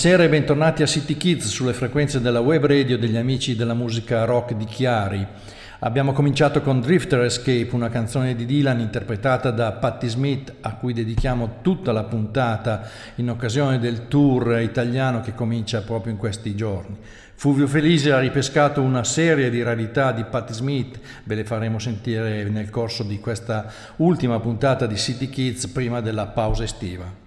Buonasera e bentornati a City Kids sulle frequenze della web radio degli amici della musica rock di Chiari. Abbiamo cominciato con Drifter Escape, una canzone di Dylan interpretata da Patti Smith a cui dedichiamo tutta la puntata in occasione del tour italiano che comincia proprio in questi giorni. Fulvio Felice ha ripescato una serie di rarità di Patti Smith, ve le faremo sentire nel corso di questa ultima puntata di City Kids prima della pausa estiva.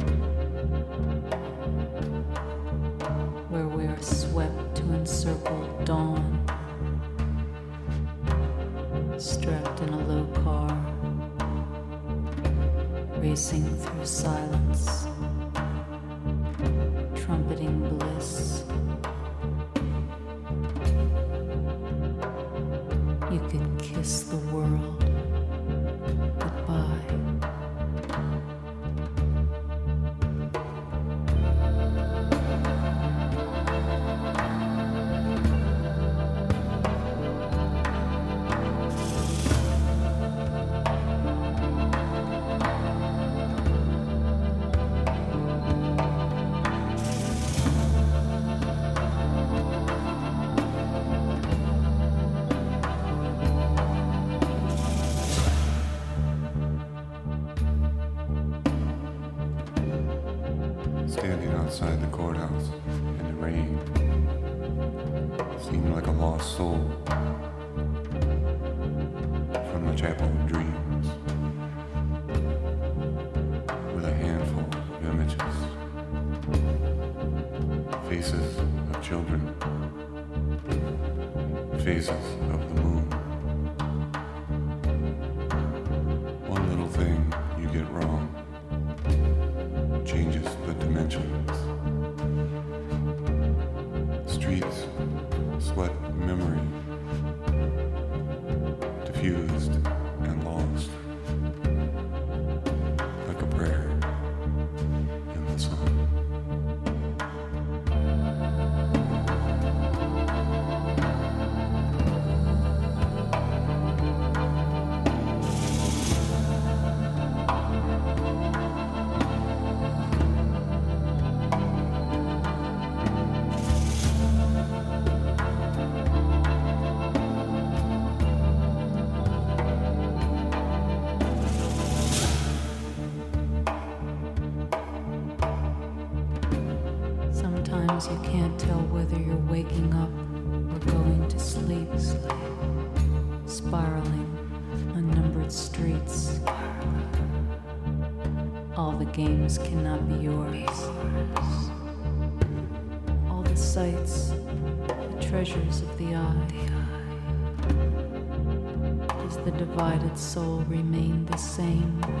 the divided soul remain the same?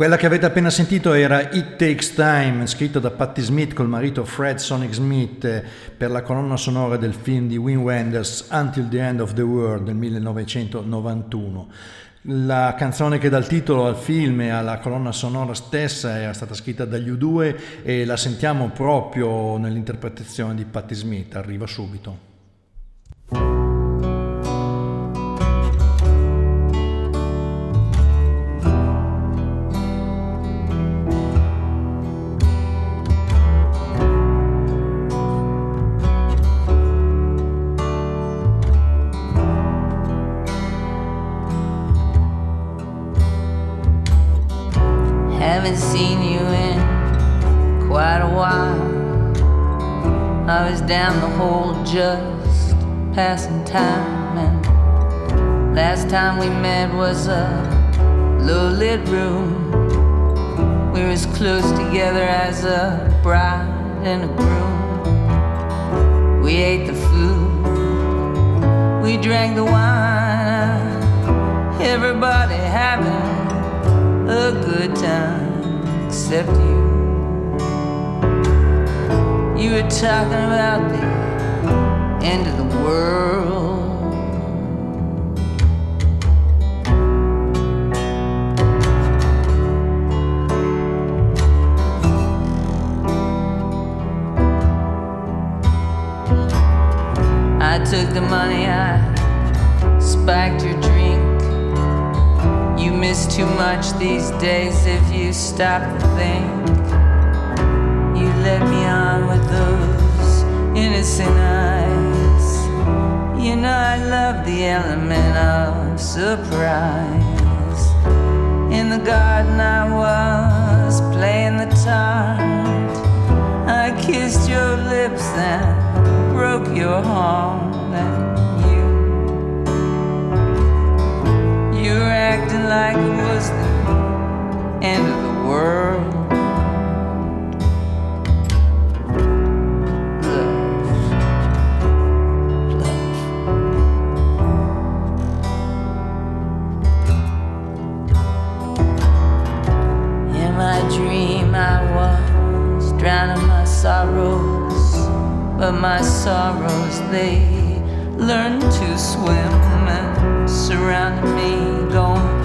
Quella che avete appena sentito era It Takes Time, scritto da Patti Smith col marito Fred Sonic Smith eh, per la colonna sonora del film di Wim Wenders Until the End of the World del 1991. La canzone che dà il titolo al film e alla colonna sonora stessa era stata scritta dagli U2 e la sentiamo proprio nell'interpretazione di Patti Smith, arriva subito. Having a good time except you. You were talking about the end of the world. I took the money, I spiked your. You miss too much these days if you stop to think You led me on with those innocent eyes. You know, I love the element of surprise. In the garden, I was playing the tart. I kissed your lips and broke your heart. Like it was the end of the world. In my dream, I was drowning my sorrows, but my sorrows they learned to swim and surrounded me, going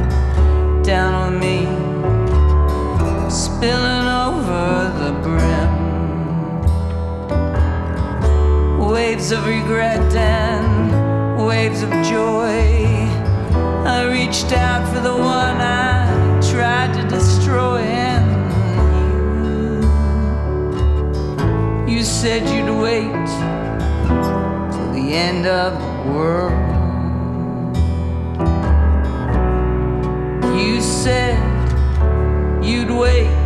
down on me, spilling over the brim. Waves of regret and waves of joy. I reached out for the one I tried to destroy. And you, you said you'd wait till the end of the world. Wait.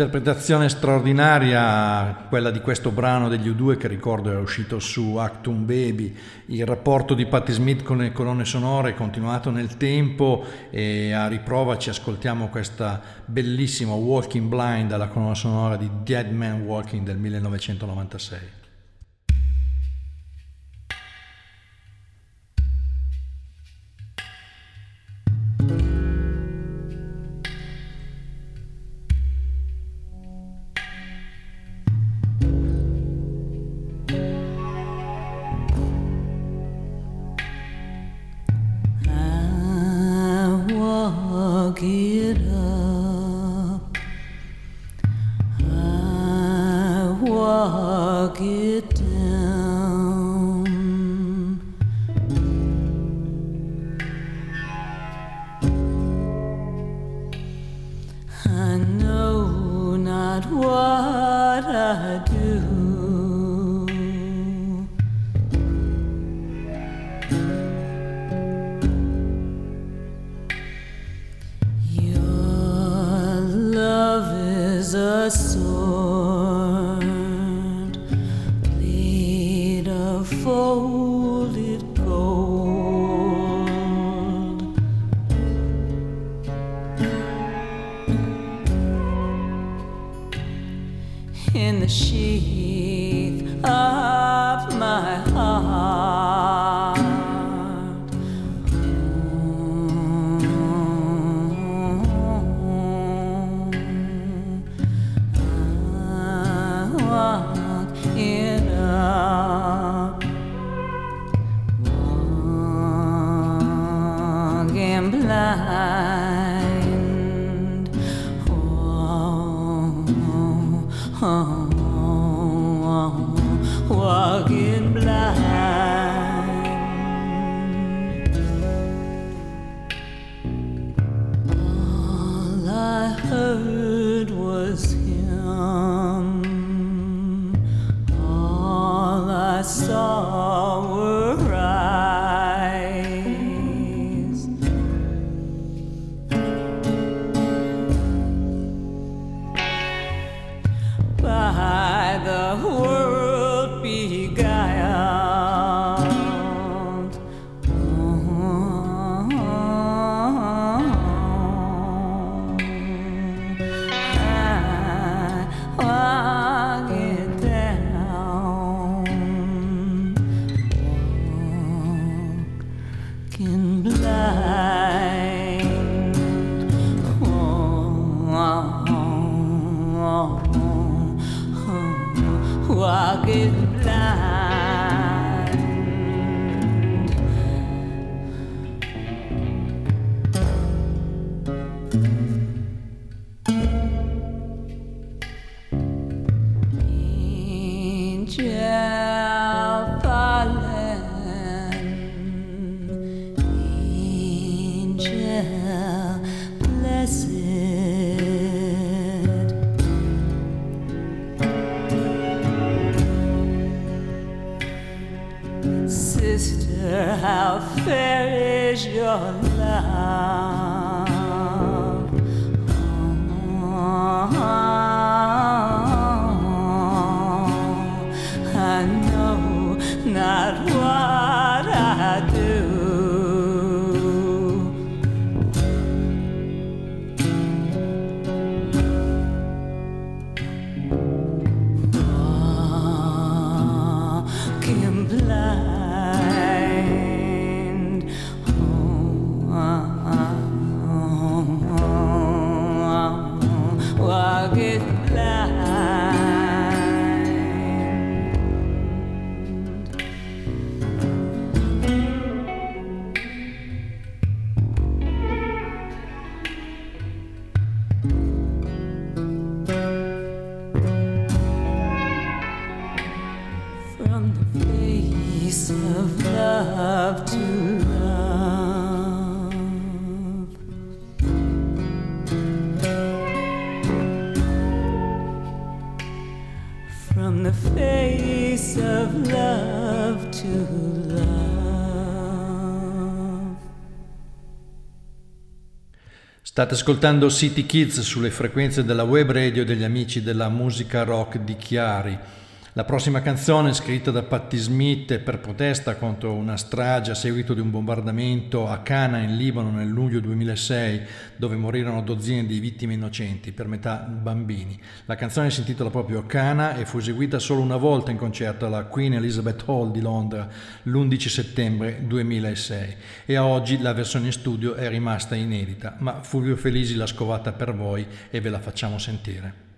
Un'interpretazione straordinaria, quella di questo brano degli U2 che ricordo è uscito su Actum Baby. Il rapporto di Patti Smith con le colonne sonore è continuato nel tempo e a riprova ci ascoltiamo questa bellissima Walking Blind dalla colonna sonora di Dead Man Walking del 1996. State ascoltando City Kids sulle frequenze della web radio degli amici della musica rock di Chiari. La prossima canzone, scritta da Patti Smith per protesta contro una strage a seguito di un bombardamento a Cana in Libano nel luglio 2006, dove morirono dozzine di vittime innocenti, per metà bambini. La canzone si intitola proprio Cana e fu eseguita solo una volta in concerto alla Queen Elizabeth Hall di Londra l'11 settembre 2006 e a oggi la versione in studio è rimasta inedita, ma Fulvio Felisi l'ha scovata per voi e ve la facciamo sentire.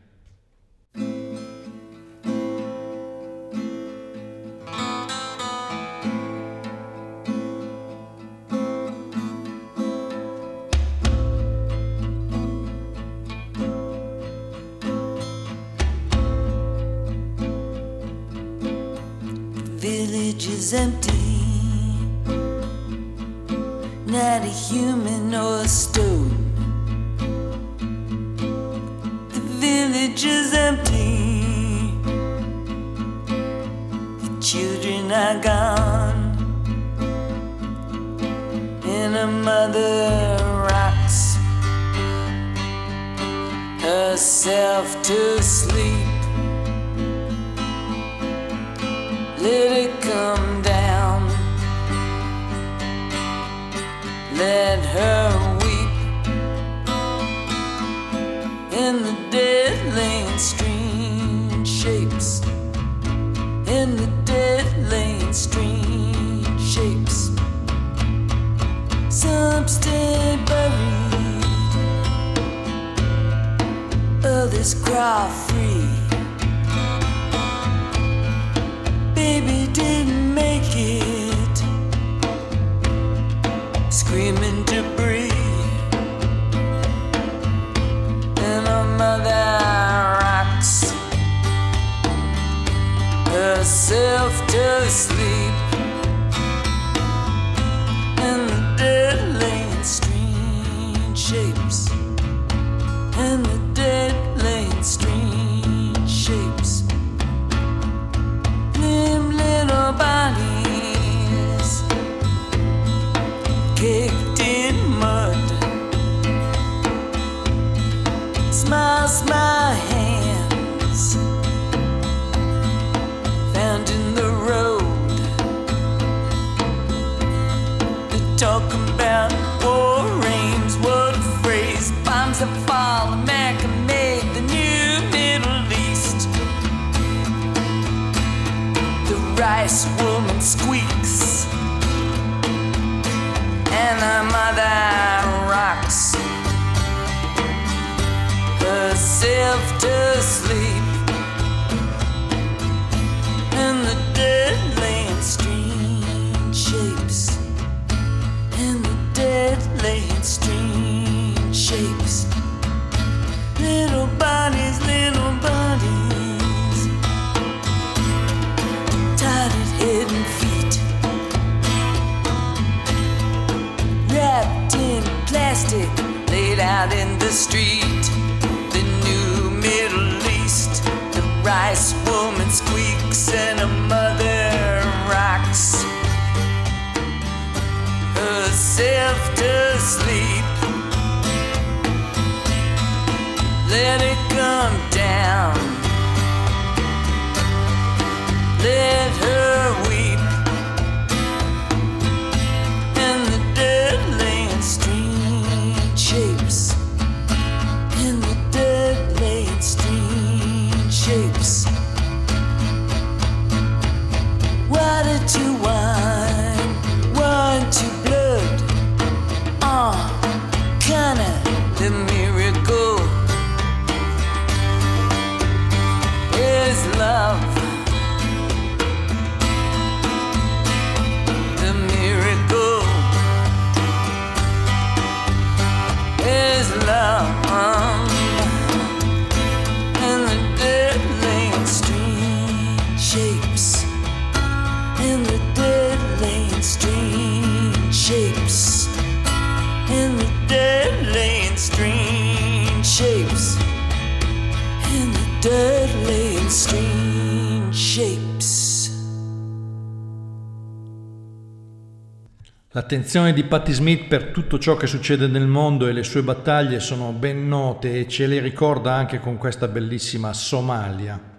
L'attenzione di Patti Smith per tutto ciò che succede nel mondo e le sue battaglie sono ben note e ce le ricorda anche con questa bellissima Somalia.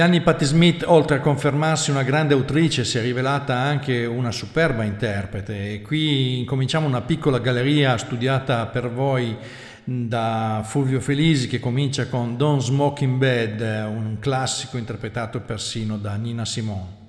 Negli anni Patti Smith, oltre a confermarsi una grande autrice, si è rivelata anche una superba interprete e qui incominciamo una piccola galleria studiata per voi da Fulvio Felisi che comincia con Don't Smoke in Bed, un classico interpretato persino da Nina Simone.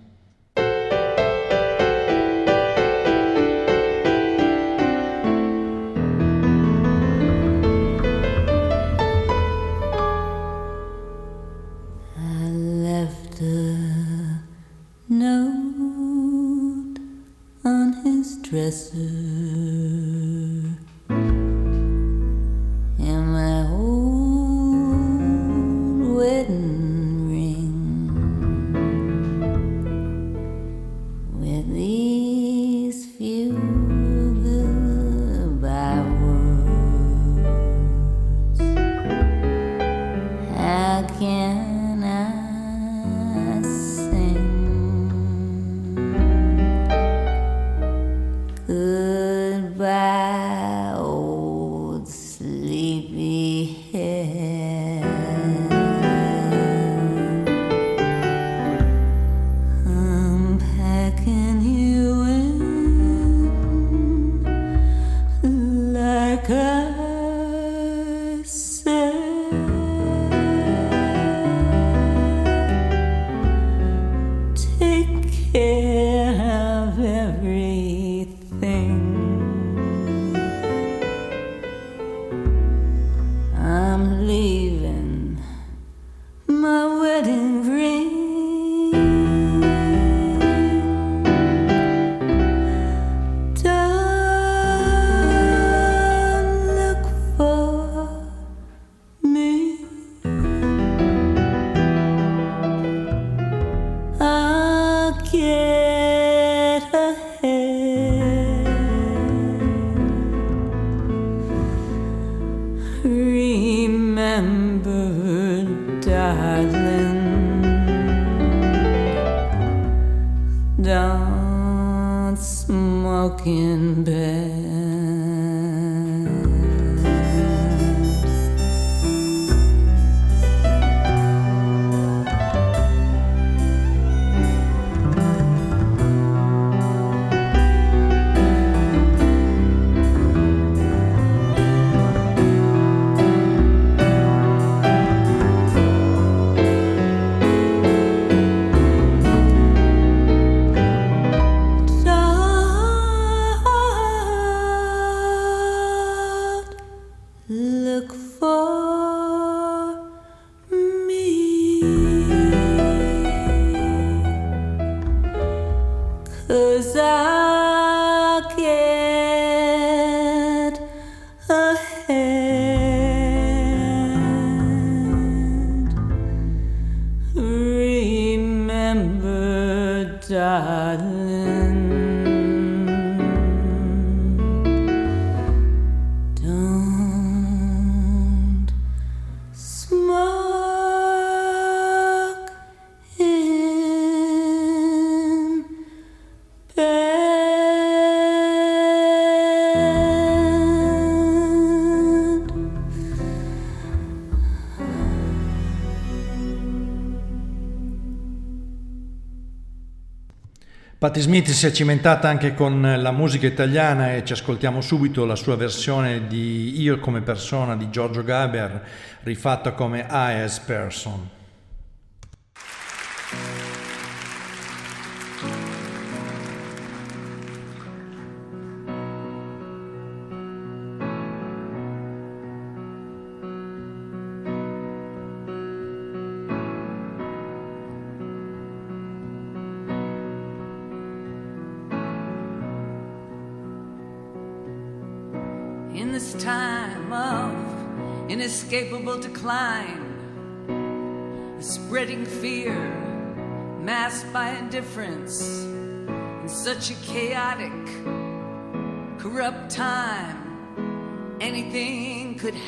Patti Smith si è cimentata anche con la musica italiana e ci ascoltiamo subito la sua versione di Io come persona di Giorgio Gaber, rifatta come I as person.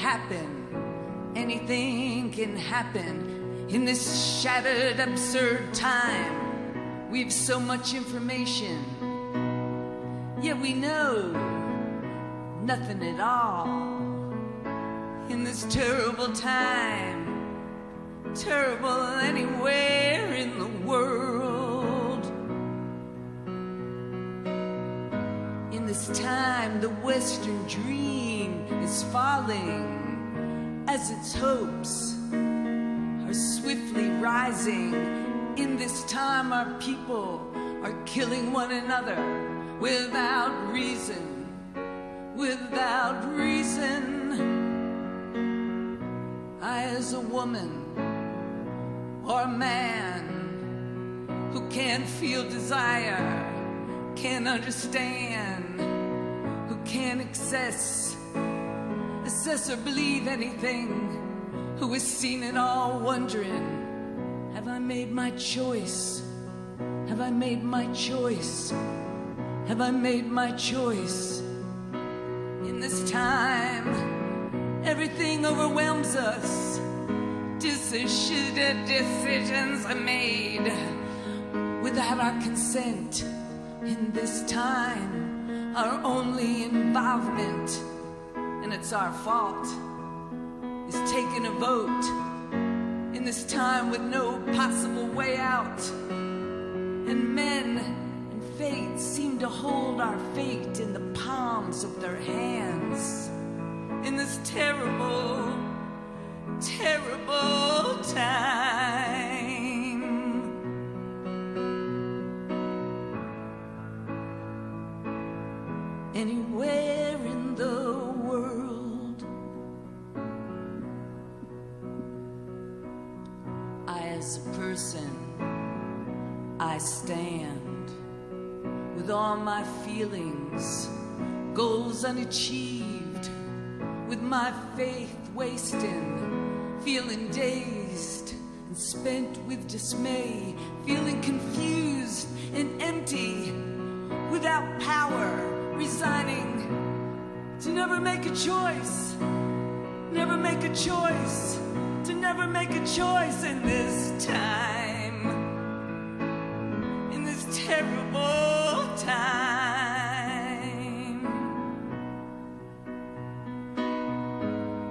Happen, anything can happen in this shattered, absurd time. We've so much information, yet we know nothing at all in this terrible time, terrible anywhere in the world. This time, the Western dream is falling as its hopes are swiftly rising. In this time, our people are killing one another without reason, without reason. I, as a woman or a man who can't feel desire, can't understand, who can't access, assess or believe anything, who has seen it all, wondering, have I made my choice? Have I made my choice? Have I made my choice in this time? Everything overwhelms us. Decision, decisions are made without our consent. In this time, our only involvement, and it's our fault, is taking a vote. In this time with no possible way out, and men and fate seem to hold our fate in the palms of their hands in this terrible, terrible time. Anywhere in the world, I, as a person, I stand with all my feelings, goals unachieved with my faith wasting, feeling dazed and spent with dismay, feeling confused and empty, without power, resigning to never make a choice, never make a choice, to never make a choice in this time, in this terrible time.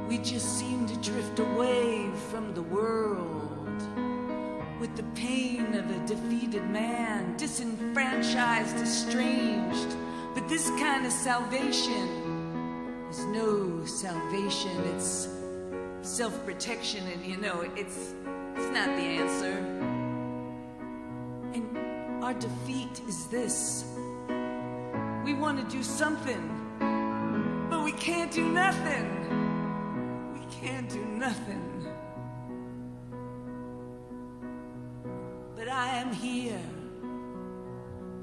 We just seem to drift away from the world with the pain of a defeated man, disenfranchised, estranged. This kind of salvation is no salvation. It's self-protection, and you know it's it's not the answer. And our defeat is this: we want to do something, but we can't do nothing We can't do nothing. But I am here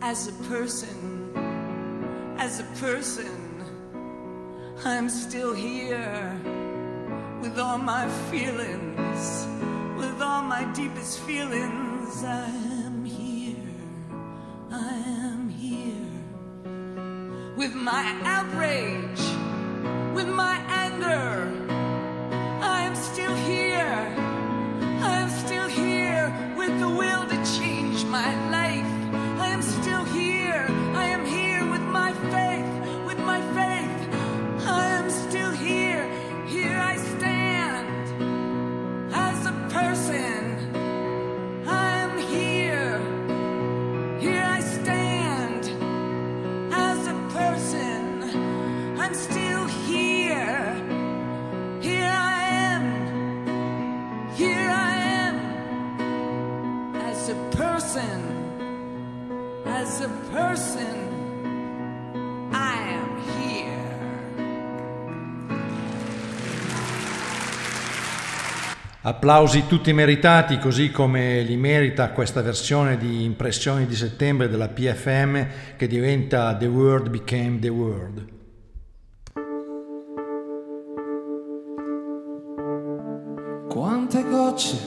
as a person, as a person. I'm still here with all my feelings, with all my deepest feelings. I am here, I am here with my outrage, with my anger I am still here. I am still here with the will to change my life. person, as a person, I am. Applausi tutti meritati, così come li merita questa versione di Impressioni di settembre della PFM che diventa The World Became the World. Quante gocce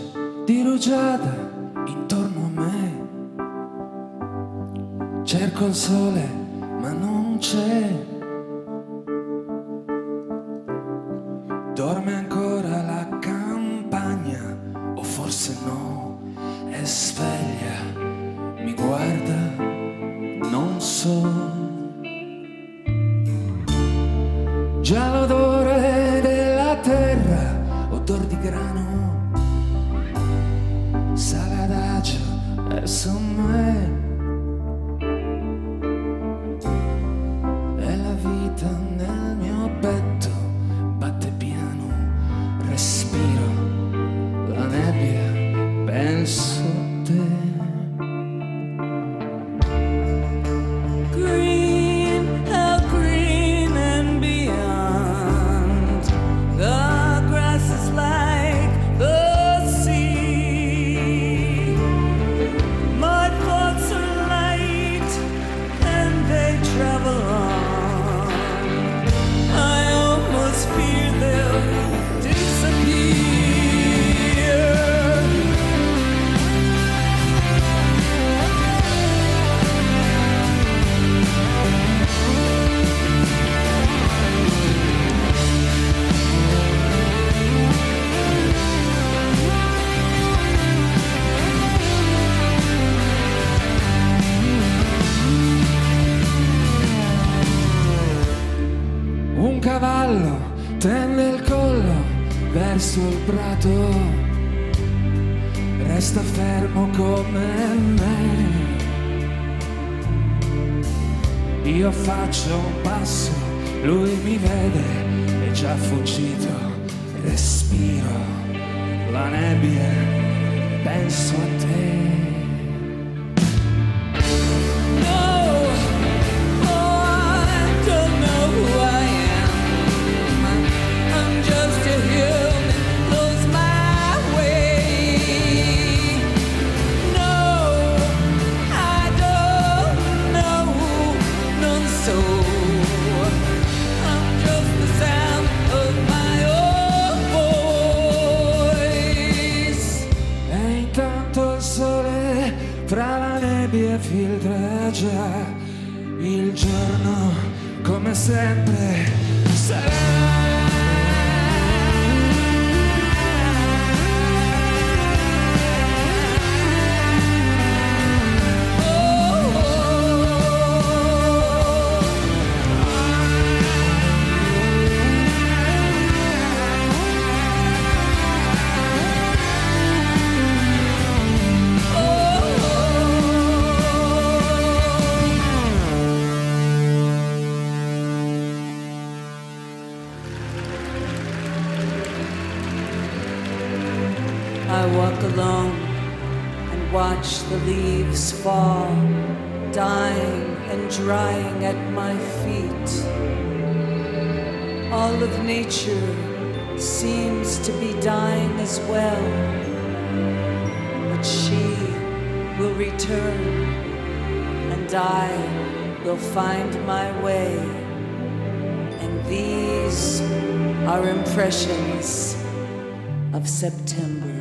di rugiada Cerco il sole, ma non c'è. lui mi vede è già fuggito ed All of nature seems to be dying as well. But she will return, and I will find my way. And these are impressions of September.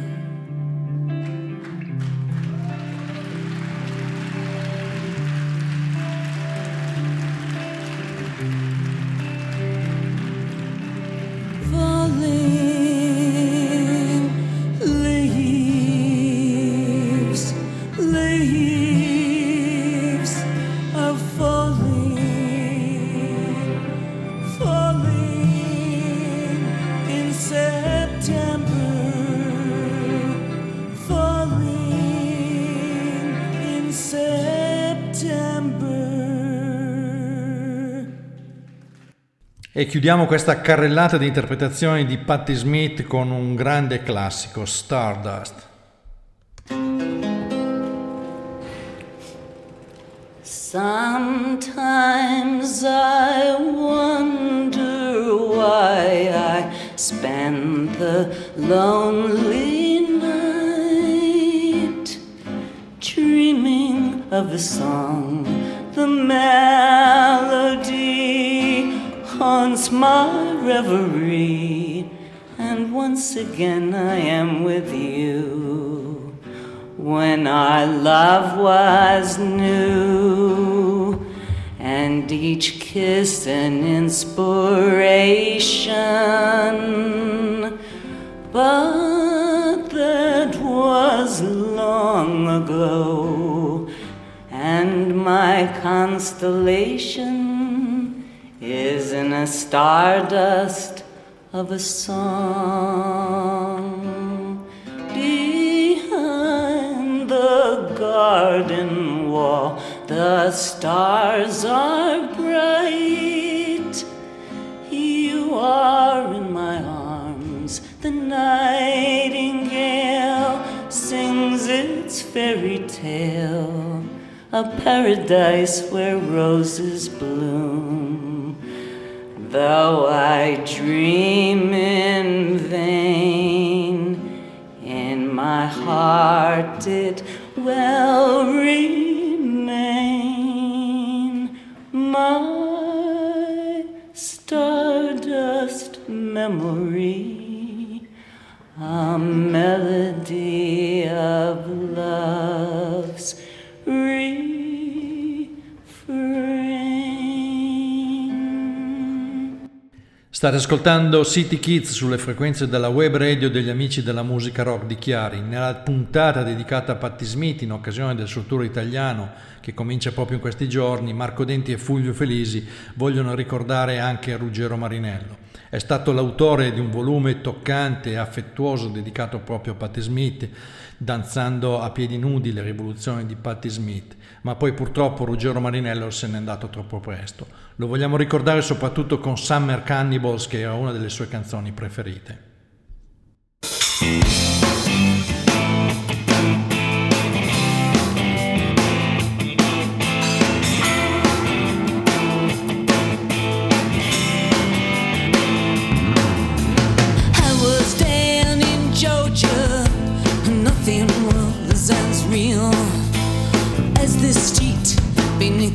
E chiudiamo questa carrellata di interpretazioni di Patti Smith con un grande classico, Stardust. Sometimes I wonder why I spend the lonely night dreaming of the song, the melody. Haunts my reverie, and once again I am with you when our love was new, and each kiss an inspiration. But that was long ago, and my constellation in a stardust of a song behind the garden wall. The stars are bright. You are in my arms. The nightingale sings its fairy tale, a paradise where roses bloom. Though I dream in vain, in my heart it will remain. My stardust memory, a melody of love's State ascoltando City Kids sulle frequenze della web radio degli amici della musica rock di Chiari. Nella puntata dedicata a Patti Smith in occasione del suo tour italiano che comincia proprio in questi giorni, Marco Denti e Fulvio Felisi vogliono ricordare anche Ruggero Marinello. È stato l'autore di un volume toccante e affettuoso dedicato proprio a Patti Smith, danzando a piedi nudi le rivoluzioni di Patti Smith, ma poi purtroppo Ruggero Marinello se n'è andato troppo presto. Lo vogliamo ricordare soprattutto con Summer Cannibals, che era una delle sue canzoni preferite.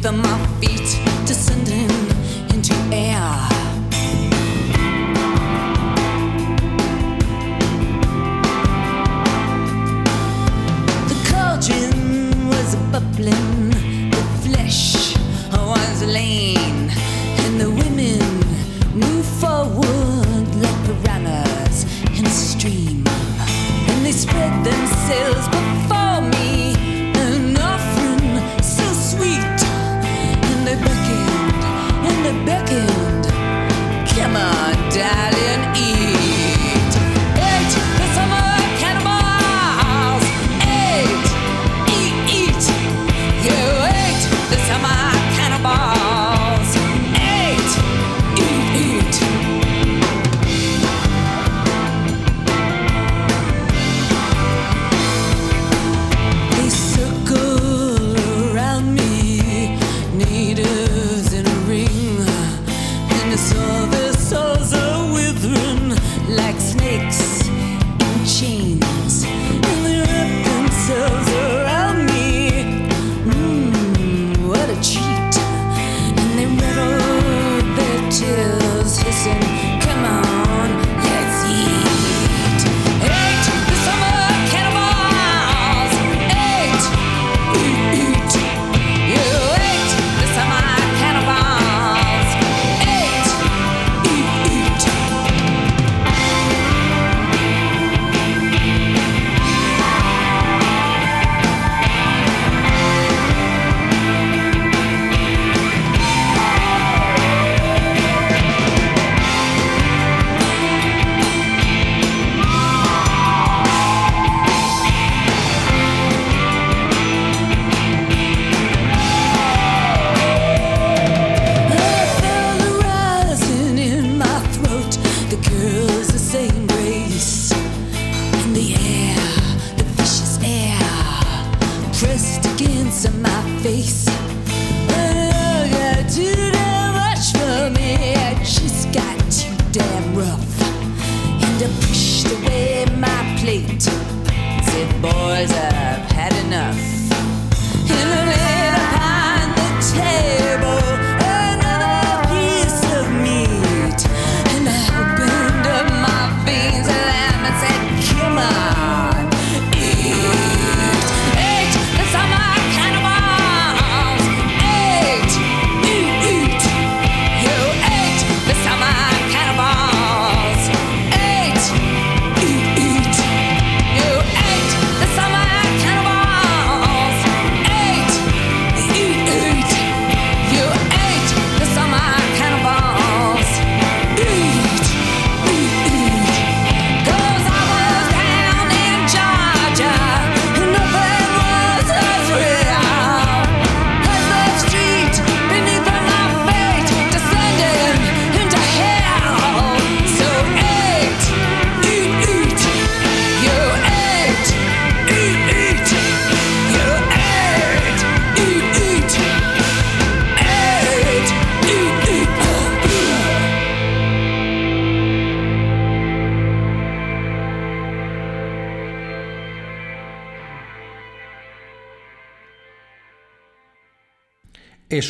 Beneath my feet,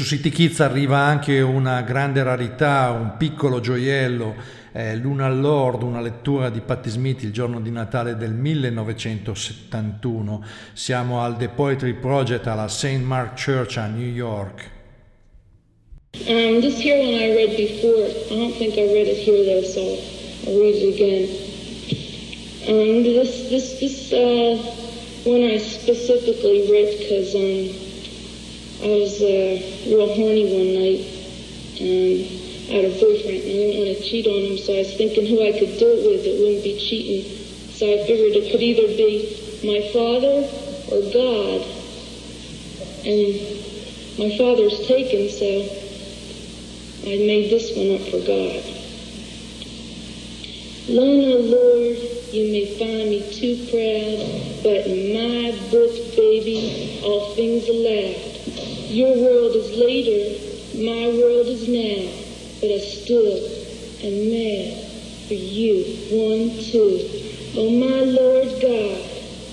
City Kids arriva anche una grande rarità, un piccolo gioiello, eh, Luna Lord, una lettura di Patti Smith il giorno di Natale del 1971. Siamo al The Poetry Project alla St. Mark Church a New York. Um, this here one I read before. I don't think I read it here though, so I'll read it again. Um, this this this uh, one I specifically read because um, I was uh, real horny one night. and I had a boyfriend and I didn't want to cheat on him, so I was thinking who I could do it with that wouldn't be cheating. So I figured it could either be my father or God. And my father's taken, so I made this one up for God. Lona, Lord, you may find me too proud, but in my book, baby, all things allowed. Your world is later, my world is now, but I stood and mad for you. One, two. Oh, my Lord God,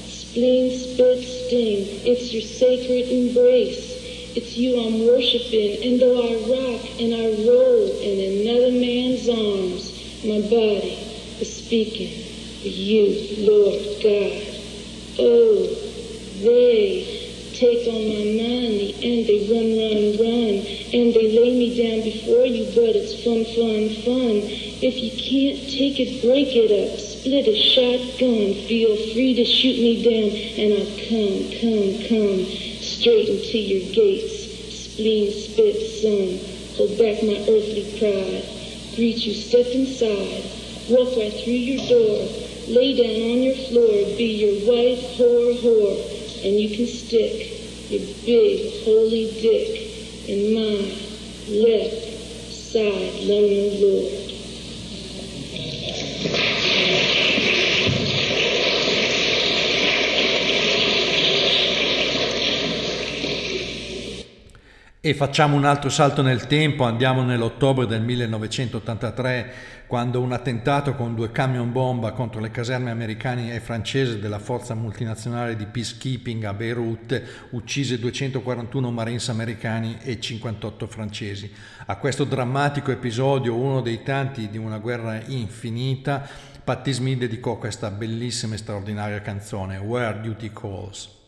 spleen, spit, sting, it's your sacred embrace. It's you I'm worshiping, and though I rock and I roll in another man's arms, my body is speaking for you, Lord God. Oh, they take on my money and they run, run, run, and they lay me down before you, but it's fun, fun, fun. If you can't take it, break it up. Split a shotgun, feel free to shoot me down, and I'll come, come, come. Straight into your gates. Spleen, spit, son, hold back my earthly pride. Greet you, step inside, walk right through your door, lay down on your floor, be your wife, whore whore, and you can stick your big holy dick in my left side, lonely Lord. E facciamo un altro salto nel tempo, andiamo nell'ottobre del 1983, quando un attentato con due camion bomba contro le caserme americane e francesi della forza multinazionale di peacekeeping a Beirut uccise 241 marines americani e 58 francesi. A questo drammatico episodio, uno dei tanti di una guerra infinita, Patti Smith dedicò questa bellissima e straordinaria canzone, Where Duty Calls.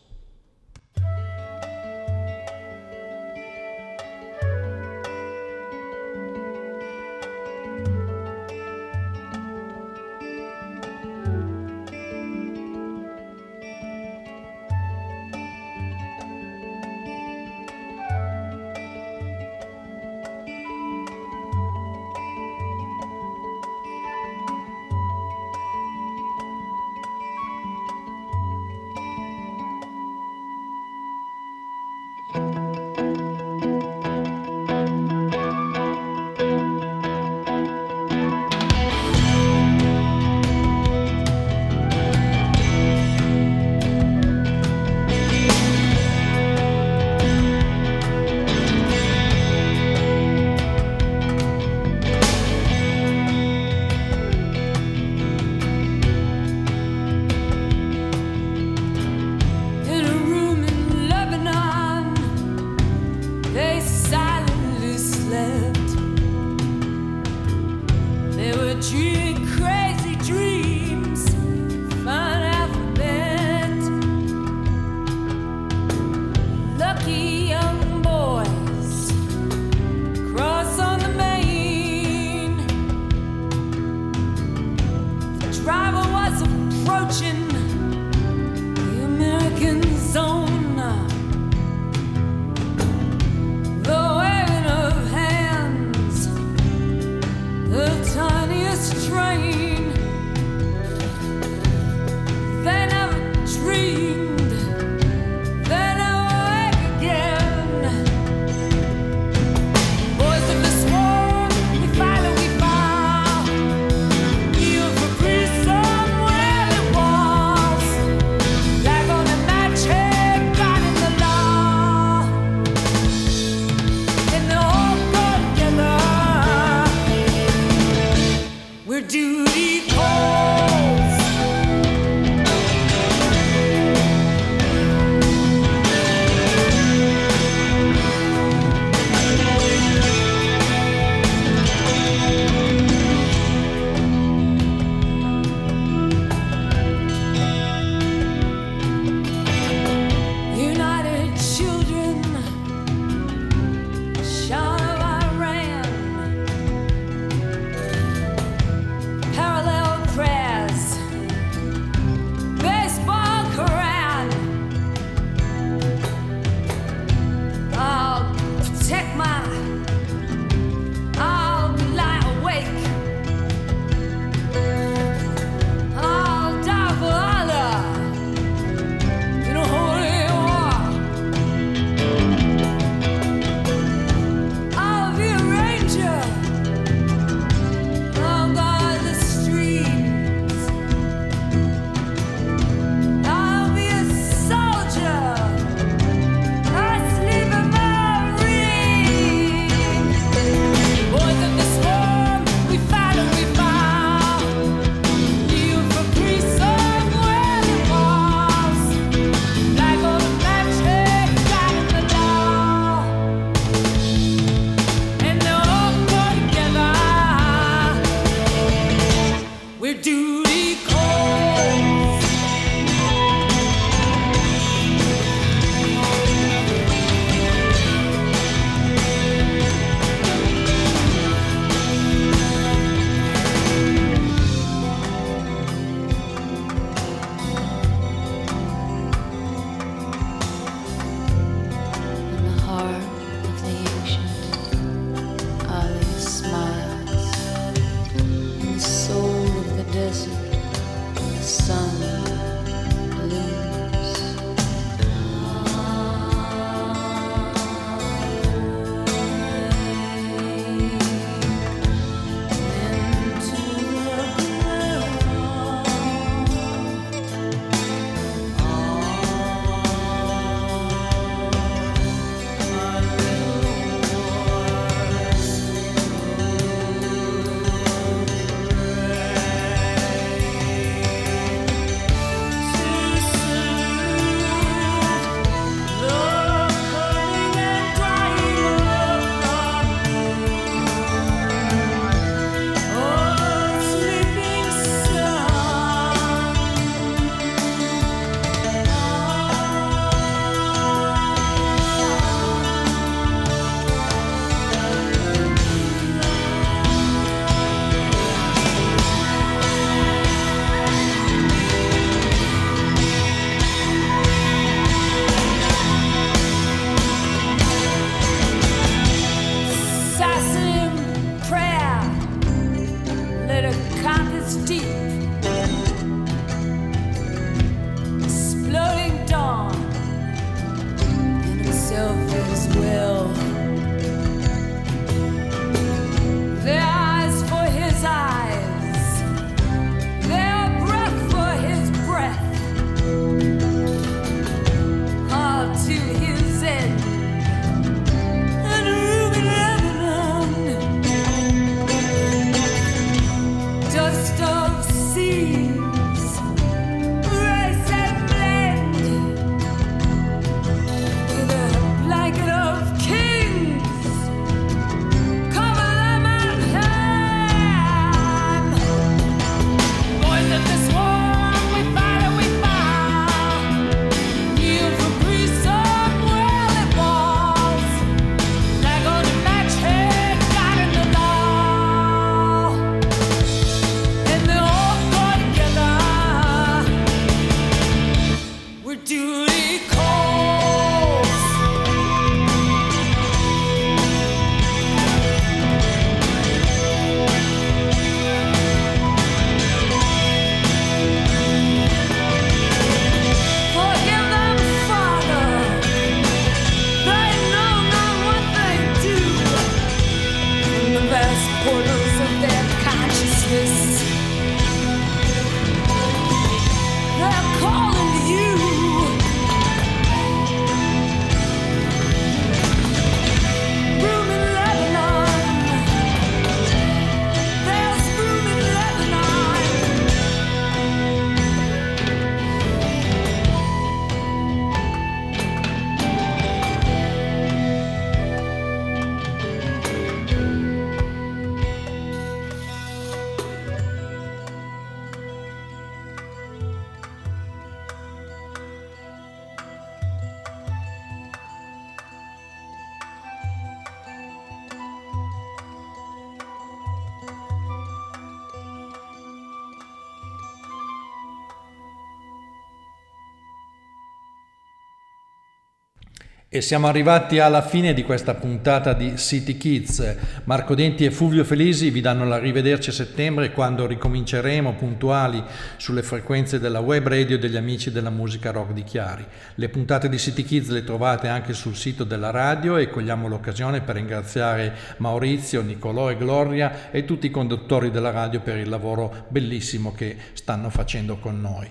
E siamo arrivati alla fine di questa puntata di City Kids. Marco Denti e Fulvio Felisi vi danno l'arrivederci a settembre quando ricominceremo puntuali sulle frequenze della web radio degli amici della musica rock di Chiari. Le puntate di City Kids le trovate anche sul sito della radio e cogliamo l'occasione per ringraziare Maurizio, Nicolò e Gloria e tutti i conduttori della radio per il lavoro bellissimo che stanno facendo con noi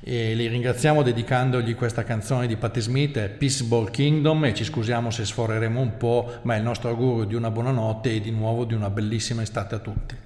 e li ringraziamo dedicandogli questa canzone di Patti Smith, Peaceball Kingdom e ci scusiamo se sforeremo un po', ma è il nostro augurio di una buona notte e di nuovo di una bellissima estate a tutti.